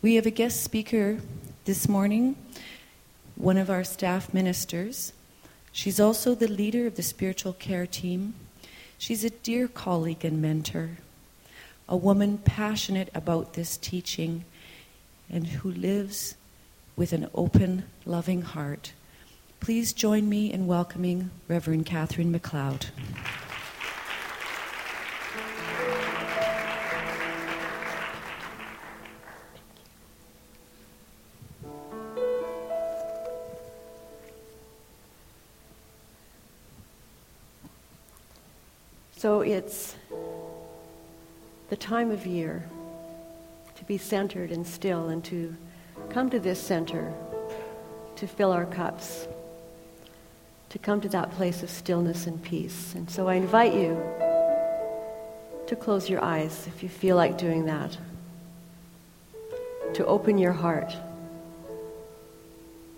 We have a guest speaker this morning, one of our staff ministers. She's also the leader of the spiritual care team. She's a dear colleague and mentor, a woman passionate about this teaching and who lives with an open, loving heart. Please join me in welcoming Reverend Catherine McLeod. So it's the time of year to be centered and still and to come to this center to fill our cups, to come to that place of stillness and peace. And so I invite you to close your eyes if you feel like doing that, to open your heart,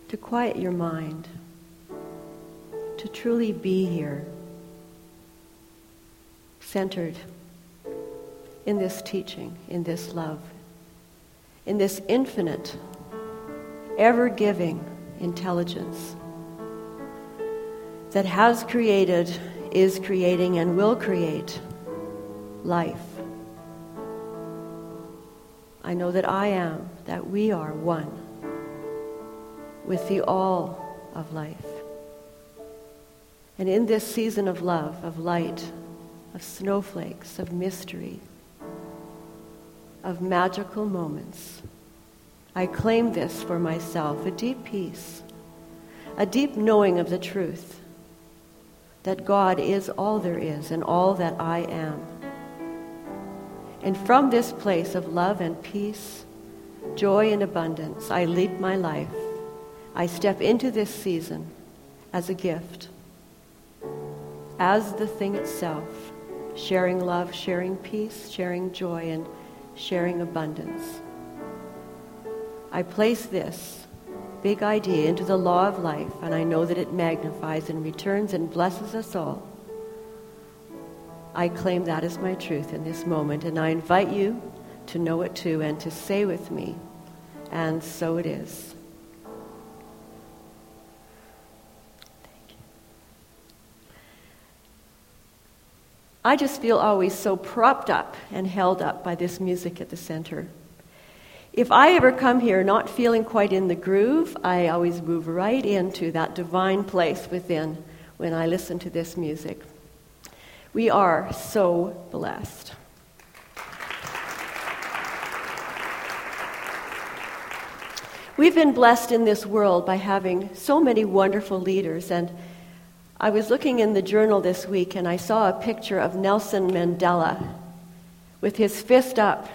to quiet your mind, to truly be here centered in this teaching, in this love, in this infinite, ever giving intelligence that has created, is creating, and will create life. I know that I am, that we are one with the all of life. And in this season of love, of light, of snowflakes, of mystery, of magical moments. I claim this for myself a deep peace, a deep knowing of the truth that God is all there is and all that I am. And from this place of love and peace, joy and abundance, I lead my life. I step into this season as a gift, as the thing itself sharing love, sharing peace, sharing joy, and sharing abundance. I place this big idea into the law of life, and I know that it magnifies and returns and blesses us all. I claim that as my truth in this moment, and I invite you to know it too and to say with me, and so it is. I just feel always so propped up and held up by this music at the center. If I ever come here not feeling quite in the groove, I always move right into that divine place within when I listen to this music. We are so blessed. We've been blessed in this world by having so many wonderful leaders and I was looking in the journal this week and I saw a picture of Nelson Mandela with his fist up,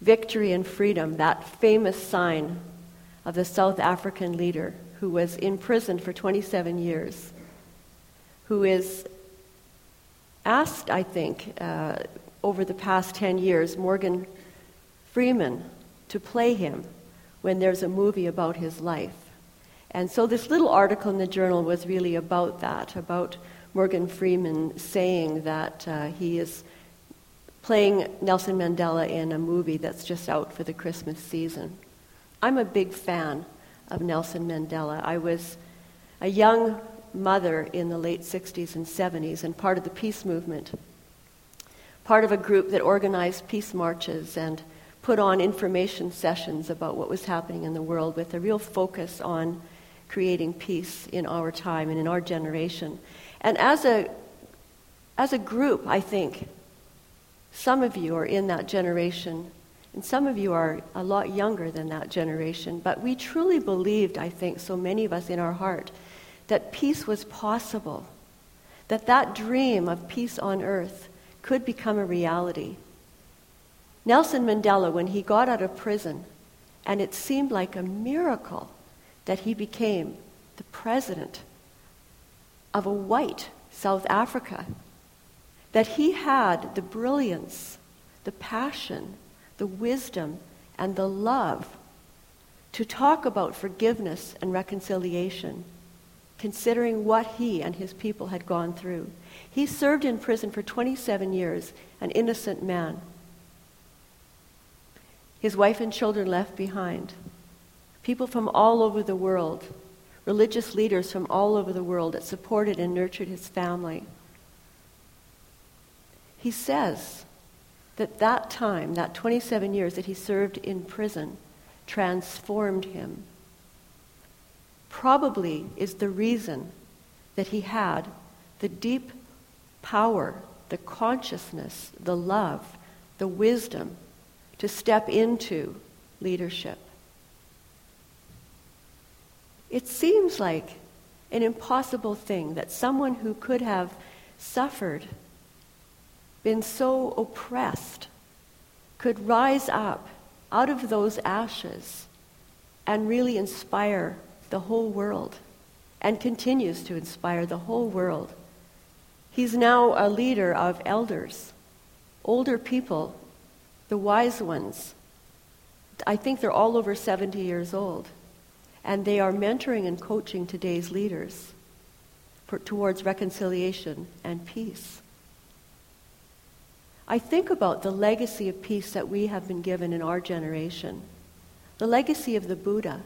victory and freedom, that famous sign of the South African leader who was imprisoned for 27 years, who is asked, I think, uh, over the past 10 years, Morgan Freeman to play him when there's a movie about his life. And so this little article in the journal was really about that, about Morgan Freeman saying that uh, he is playing Nelson Mandela in a movie that's just out for the Christmas season. I'm a big fan of Nelson Mandela. I was a young mother in the late 60s and 70s and part of the peace movement, part of a group that organized peace marches and put on information sessions about what was happening in the world with a real focus on creating peace in our time and in our generation. And as a, as a group, I think some of you are in that generation, and some of you are a lot younger than that generation. But we truly believed, I think, so many of us in our heart, that peace was possible, that that dream of peace on earth could become a reality. Nelson Mandela, when he got out of prison, and it seemed like a miracle that he became the president of a white South Africa, that he had the brilliance, the passion, the wisdom, and the love to talk about forgiveness and reconciliation, considering what he and his people had gone through. He served in prison for 27 years, an innocent man. his wife and children left behind, people from all over the world, religious leaders from all over the world that supported and nurtured his family. He says that that time, that 27 years that he served in prison, transformed him. Probably is the reason that he had the deep power, the consciousness, the love, the wisdom to step into leadership. It seems like an impossible thing that someone who could have suffered, been so oppressed, could rise up out of those ashes and really inspire the whole world and continues to inspire the whole world. He's now a leader of elders, older people, the wise ones. I think they're all over 70 years old. And they are mentoring and coaching today's leaders for, towards reconciliation and peace. I think about the legacy of peace that we have been given in our generation, the legacy of the Buddha,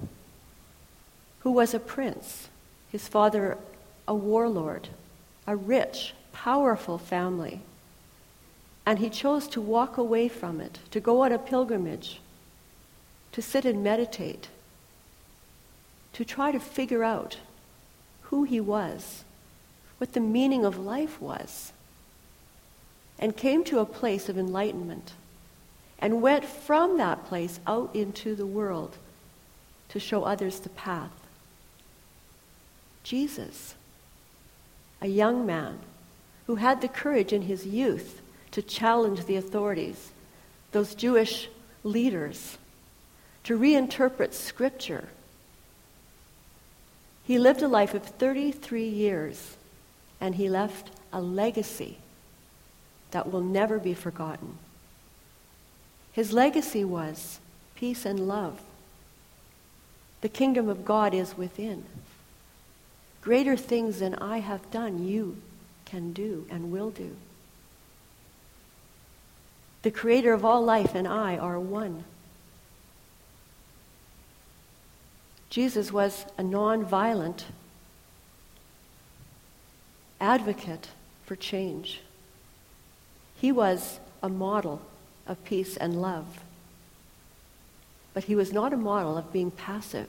who was a prince, his father a warlord, a rich, powerful family. And he chose to walk away from it, to go on a pilgrimage, to sit and meditate, to try to figure out who he was, what the meaning of life was, and came to a place of enlightenment and went from that place out into the world to show others the path. Jesus, a young man who had the courage in his youth to challenge the authorities, those Jewish leaders, to reinterpret Scripture. He lived a life of 33 years and he left a legacy that will never be forgotten. His legacy was peace and love. The kingdom of God is within. Greater things than I have done, you can do and will do. The creator of all life and I are one. Jesus was a non-violent advocate for change. He was a model of peace and love. But he was not a model of being passive.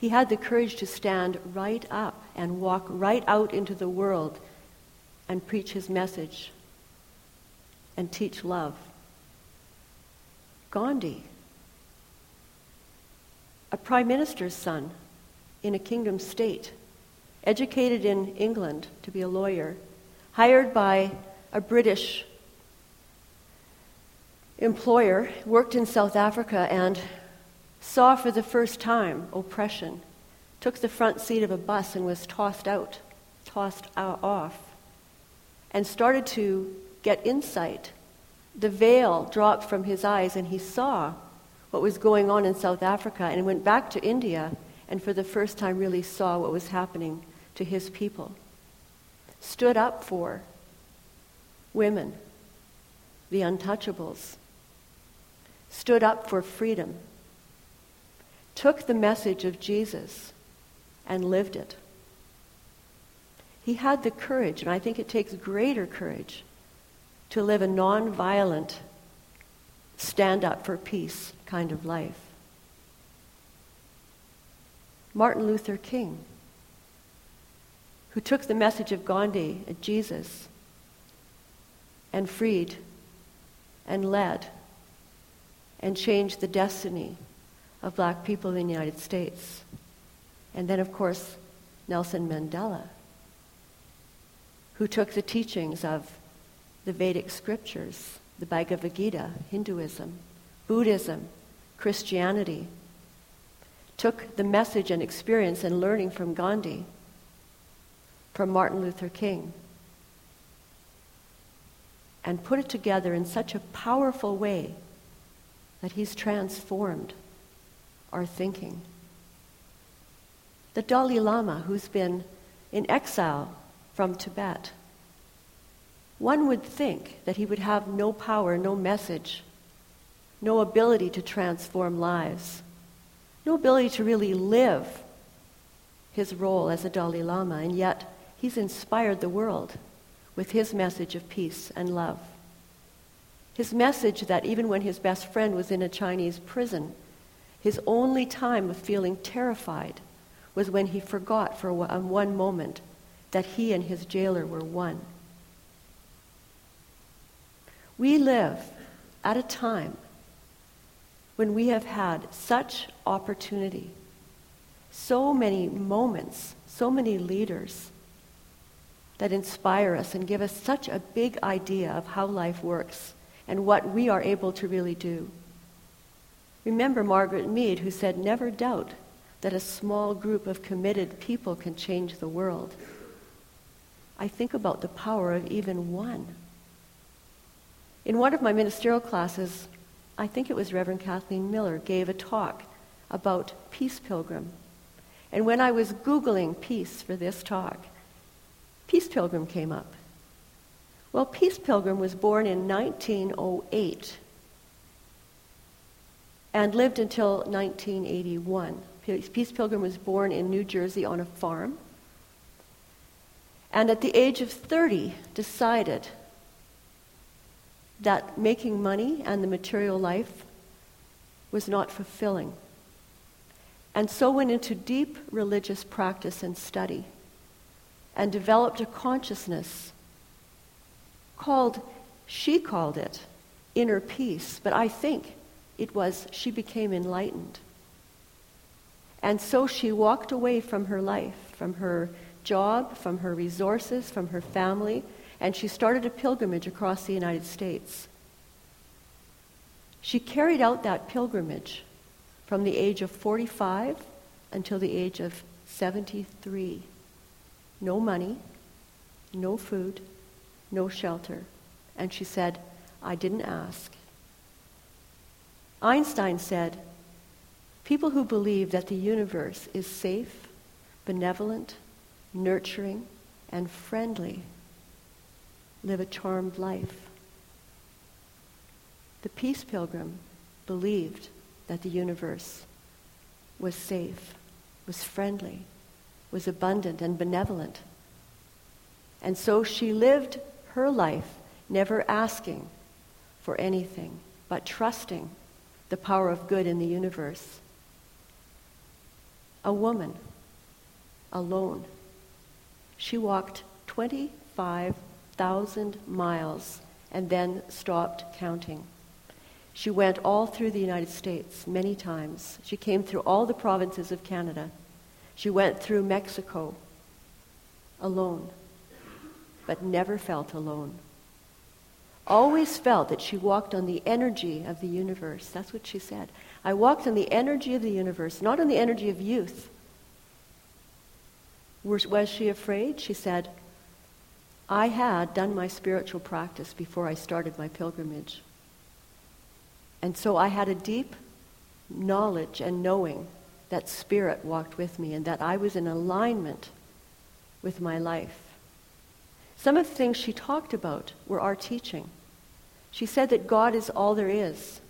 He had the courage to stand right up and walk right out into the world and preach his message and teach love. Gandhi, a prime minister's son in a kingdom state, educated in England to be a lawyer, hired by a British employer, worked in South Africa, and saw for the first time oppression, took the front seat of a bus and was tossed out, tossed off, and started to get insight. The veil dropped from his eyes, and he saw what was going on in South Africa and went back to India and for the first time really saw what was happening to his people. Stood up for women, the untouchables. Stood up for freedom took the message of Jesus and lived it. He had the courage, and I think it takes greater courage to live a nonviolent, stand up for peace kind of life. Martin Luther King, who took the message of Gandhi, and Jesus, and freed and led and changed the destiny of black people in the United States. And then, of course, Nelson Mandela, who took the teachings of the Vedic scriptures, the Bhagavad Gita, Hinduism, Buddhism, Christianity, took the message and experience and learning from Gandhi, from Martin Luther King, and put it together in such a powerful way that he's transformed our thinking. The Dalai Lama, who's been in exile from Tibet, one would think that he would have no power, no message. no ability to transform lives, no ability to really live his role as a Dalai Lama, and yet he's inspired the world with his message of peace and love. His message that even when his best friend was in a Chinese prison, his only time of feeling terrified was when he forgot for one moment that he and his jailer were one. We live at a time when we have had such opportunity, so many moments, so many leaders that inspire us and give us such a big idea of how life works and what we are able to really do. Remember Margaret Mead, who said, Never doubt that a small group of committed people can change the world. I think about the power of even one. In one of my ministerial classes, I think it was Reverend Kathleen Miller, gave a talk about Peace Pilgrim. And when I was Googling peace for this talk, Peace Pilgrim came up. Well, Peace Pilgrim was born in 1908 and lived until 1981. Peace Pilgrim was born in New Jersey on a farm. And at the age of 30, decided that making money and the material life was not fulfilling. And so went into deep religious practice and study and developed a consciousness called, she called it, inner peace. But I think it was she became enlightened. And so she walked away from her life, from her job, from her resources, from her family, and she started a pilgrimage across the United States. She carried out that pilgrimage from the age of 45 until the age of 73. No money, no food, no shelter. And she said, I didn't ask. Einstein said, People who believe that the universe is safe, benevolent, nurturing, and friendly live a charmed life. The peace pilgrim believed that the universe was safe, was friendly, was abundant and benevolent. And so she lived her life never asking for anything, but trusting the power of good in the universe. A woman, alone, she walked 25,000 miles and then stopped counting. She went all through the United States many times. She came through all the provinces of Canada. She went through Mexico alone, but never felt alone. Always felt that she walked on the energy of the universe. That's what she said. I walked on the energy of the universe, not on the energy of youth. Was she afraid? She said, I had done my spiritual practice before I started my pilgrimage. And so I had a deep knowledge and knowing that Spirit walked with me and that I was in alignment with my life. Some of the things she talked about were our teaching. She said that God is all there is,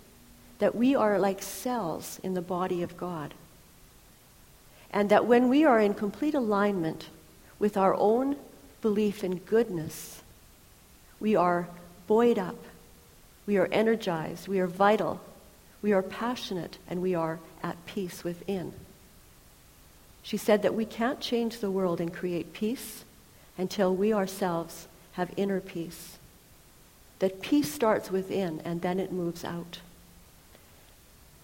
that we are like cells in the body of God. And that when we are in complete alignment with our own belief in goodness, we are buoyed up we are energized, we are vital, we are passionate, and we are at peace within. She said that we can't change the world and create peace until we ourselves have inner peace. That peace starts within and then it moves out.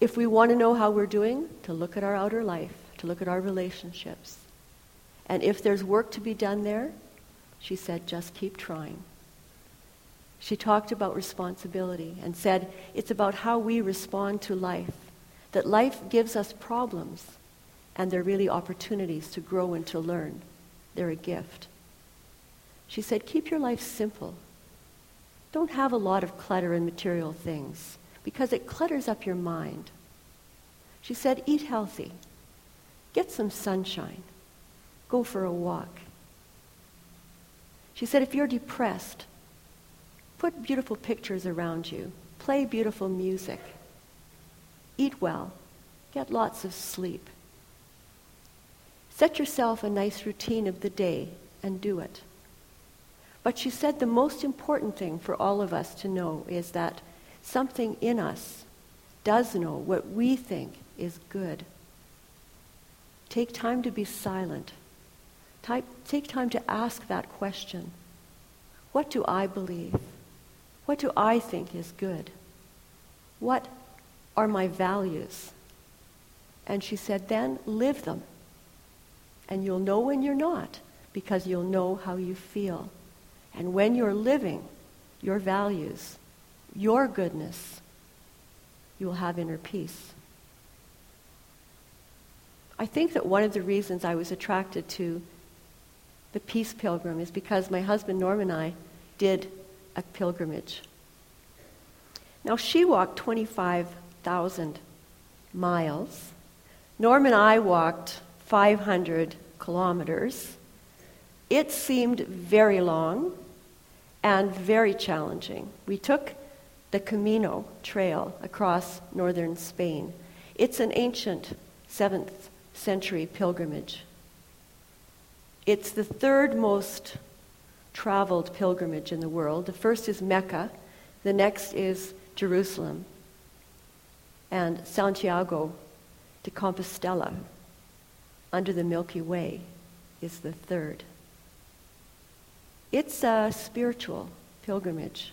If we want to know how we're doing, to look at our outer life, to look at our relationships. And if there's work to be done there, she said, just keep trying. She talked about responsibility and said it's about how we respond to life. That life gives us problems, and they're really opportunities to grow and to learn. They're a gift. She said, keep your life simple. Don't have a lot of clutter and material things because it clutters up your mind. She said, eat healthy. Get some sunshine. Go for a walk. She said, if you're depressed, Put beautiful pictures around you. Play beautiful music. Eat well. Get lots of sleep. Set yourself a nice routine of the day and do it. But she said the most important thing for all of us to know is that something in us does know what we think is good. Take time to be silent. Take time to ask that question. What do I believe? What do I think is good? What are my values? And she said, then live them. And you'll know when you're not because you'll know how you feel. And when you're living your values, your goodness, you will have inner peace. I think that one of the reasons I was attracted to the Peace Pilgrim is because my husband Norm and I did a pilgrimage. Now, she walked 25,000 miles. Norm and I walked 500 kilometers. It seemed very long and very challenging. We took the Camino Trail across northern Spain. It's an ancient 7th century pilgrimage. It's the third most traveled pilgrimage in the world. The first is Mecca, the next is Jerusalem, and Santiago de Compostela under the Milky Way is the third. It's a spiritual pilgrimage.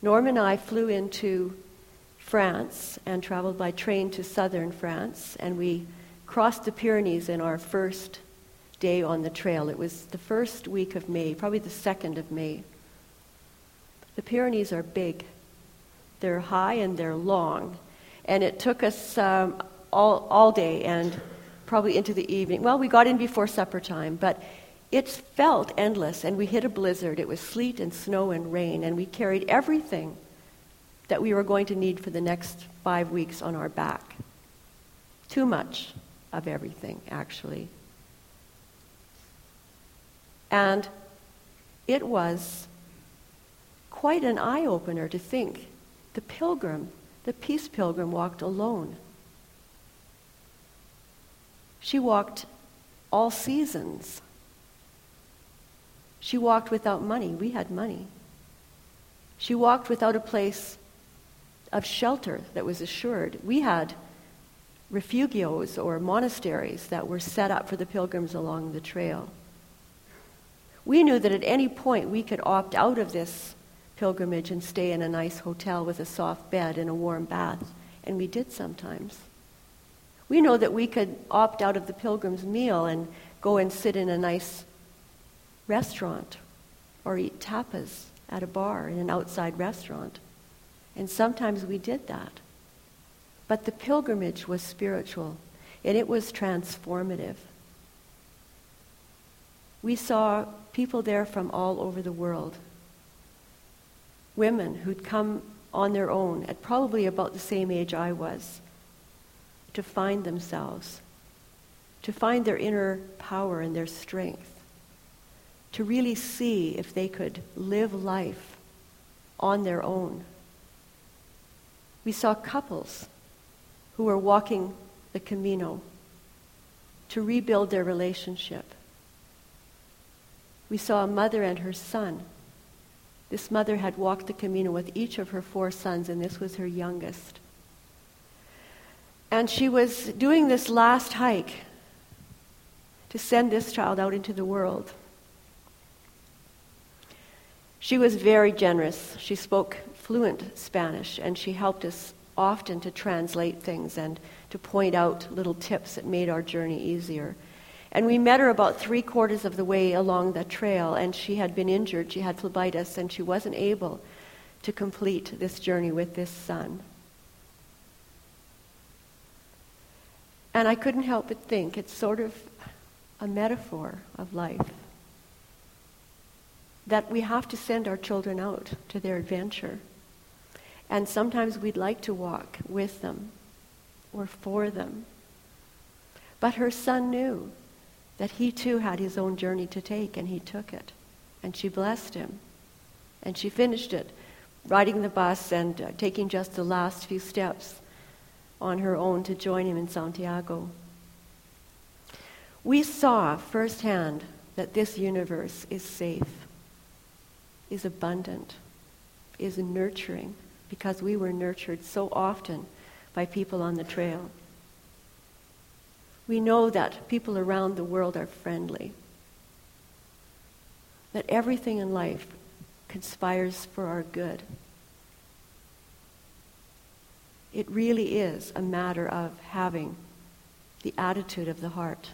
Norm and I flew into France and traveled by train to southern France, and we crossed the Pyrenees in our first day on the trail. It was the first week of May, probably the second of May. The Pyrenees are big, they're high and they're long, and it took us um, all, all day and probably into the evening. Well, we got in before supper time, but it felt endless, and we hit a blizzard. It was sleet and snow and rain, and we carried everything that we were going to need for the next five weeks on our back. Too much of everything, actually. And it was quite an eye opener to think the pilgrim, the peace pilgrim, walked alone. She walked all seasons. She walked without money. We had money. She walked without a place of shelter that was assured. We had refugios or monasteries that were set up for the pilgrims along the trail. We knew that at any point we could opt out of this pilgrimage and stay in a nice hotel with a soft bed and a warm bath, and we did sometimes. We know that we could opt out of the pilgrim's meal and go and sit in a nice restaurant or eat tapas at a bar in an outside restaurant. And sometimes we did that. But the pilgrimage was spiritual and it was transformative. We saw people there from all over the world. Women who'd come on their own at probably about the same age I was to find themselves, to find their inner power and their strength, to really see if they could live life on their own. We saw couples who were walking the Camino to rebuild their relationship. We saw a mother and her son. This mother had walked the Camino with each of her four sons, and this was her youngest. And she was doing this last hike to send this child out into the world. She was very generous. She spoke fluent Spanish, and she helped us often to translate things and to point out little tips that made our journey easier. And we met her about three quarters of the way along the trail, and she had been injured. She had phlebitis, and she wasn't able to complete this journey with this son. And I couldn't help but think it's sort of a metaphor of life. That we have to send our children out to their adventure. And sometimes we'd like to walk with them or for them. But her son knew that he too had his own journey to take, and he took it. And she blessed him. And she finished it, riding the bus and uh, taking just the last few steps on her own to join him in Santiago. We saw firsthand that this universe is safe, is abundant, is nurturing, because we were nurtured so often by people on the trail. We know that people around the world are friendly, that everything in life conspires for our good. It really is a matter of having the attitude of the heart,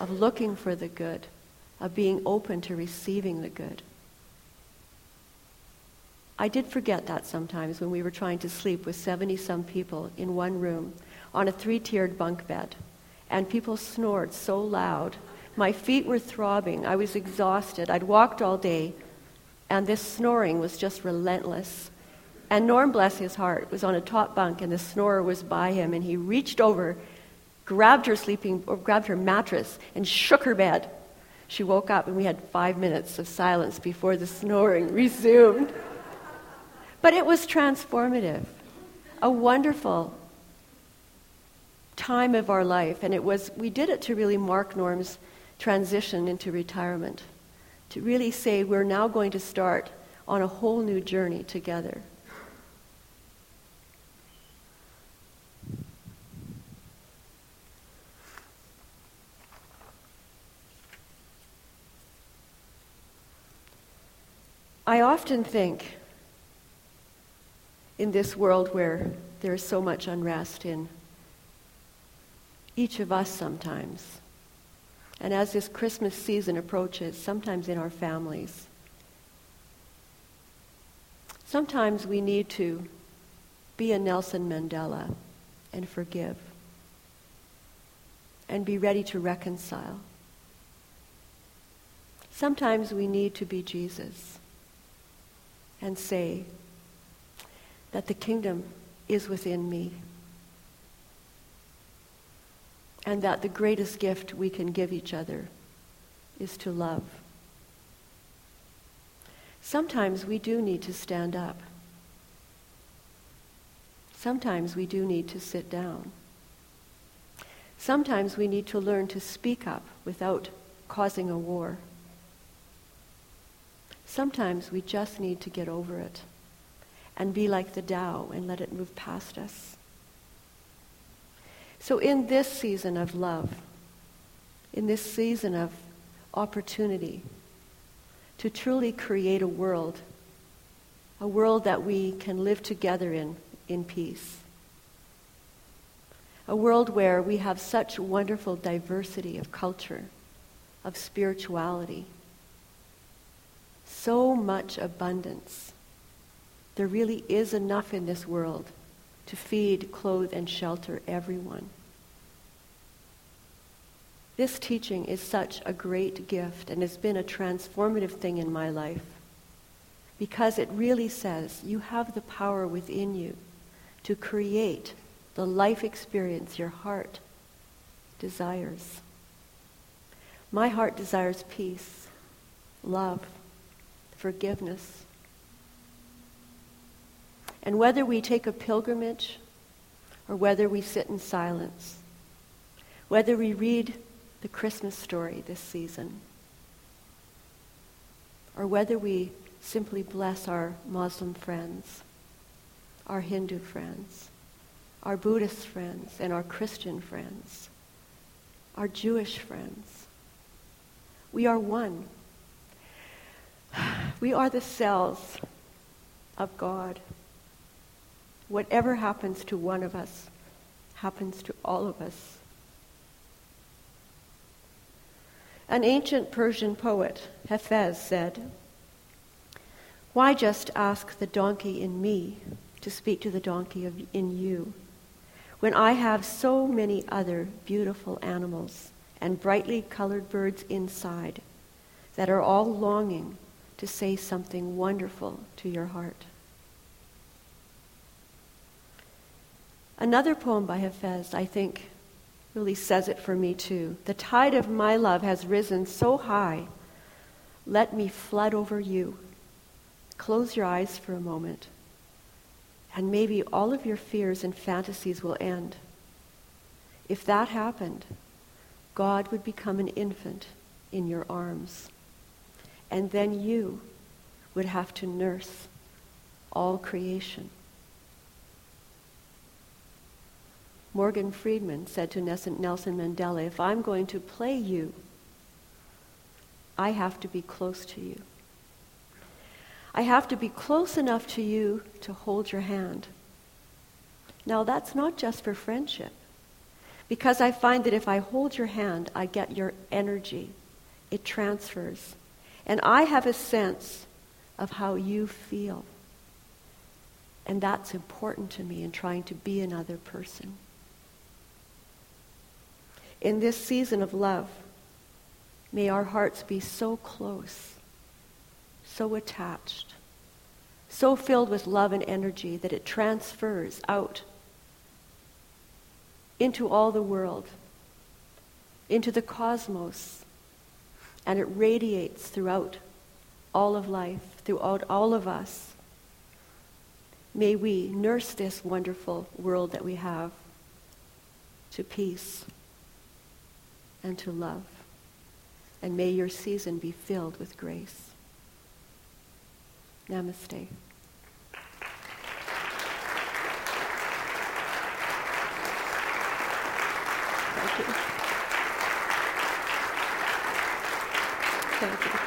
of looking for the good, of being open to receiving the good. I did forget that sometimes when we were trying to sleep with 70 some people in one room on a three tiered bunk bed, and people snored so loud. My feet were throbbing. I was exhausted. I'd walked all day, and this snoring was just relentless. And Norm, bless his heart, was on a top bunk, and the snorer was by him, and he reached over, grabbed her sleeping, or grabbed her mattress, and shook her bed. She woke up, and we had five minutes of silence before the snoring resumed. But it was transformative, a wonderful time of our life, and it was we did it to really mark Norm's transition into retirement, to really say we're now going to start on a whole new journey together. I often think in this world where there's so much unrest in each of us sometimes, and as this Christmas season approaches, sometimes in our families, sometimes we need to be a Nelson Mandela and forgive and be ready to reconcile. Sometimes we need to be Jesus and say that the kingdom is within me. And that the greatest gift we can give each other is to love. Sometimes we do need to stand up. Sometimes we do need to sit down. Sometimes we need to learn to speak up without causing a war. Sometimes we just need to get over it and be like the Tao and let it move past us. So, in this season of love, in this season of opportunity to truly create a world, a world that we can live together in, in peace, a world where we have such wonderful diversity of culture, of spirituality so much abundance. There really is enough in this world to feed, clothe, and shelter everyone. This teaching is such a great gift and has been a transformative thing in my life because it really says you have the power within you to create the life experience your heart desires. My heart desires peace, love, forgiveness. And whether we take a pilgrimage or whether we sit in silence, whether we read the Christmas story this season, or whether we simply bless our Muslim friends, our Hindu friends, our Buddhist friends, and our Christian friends, our Jewish friends. We are one. We are the cells of God. Whatever happens to one of us happens to all of us. An ancient Persian poet, Hafez, said, Why just ask the donkey in me to speak to the donkey of, in you, when I have so many other beautiful animals and brightly colored birds inside that are all longing to say something wonderful to your heart. Another poem by Hafez, I think, really says it for me too. The tide of my love has risen so high. Let me flood over you. Close your eyes for a moment. And maybe all of your fears and fantasies will end. If that happened, God would become an infant in your arms. And then you would have to nurse all creation. Morgan Freeman said to Nelson Mandela, If I'm going to play you, I have to be close to you. I have to be close enough to you to hold your hand. Now, that's not just for friendship, because I find that if I hold your hand, I get your energy. It transfers. And I have a sense of how you feel. And that's important to me in trying to be another person. In this season of love, may our hearts be so close, so attached, so filled with love and energy that it transfers out into all the world, into the cosmos, and it radiates throughout all of life, throughout all of us. May we nurse this wonderful world that we have to peace and to love. And may your season be filled with grace. Namaste. Thank you. Thank you.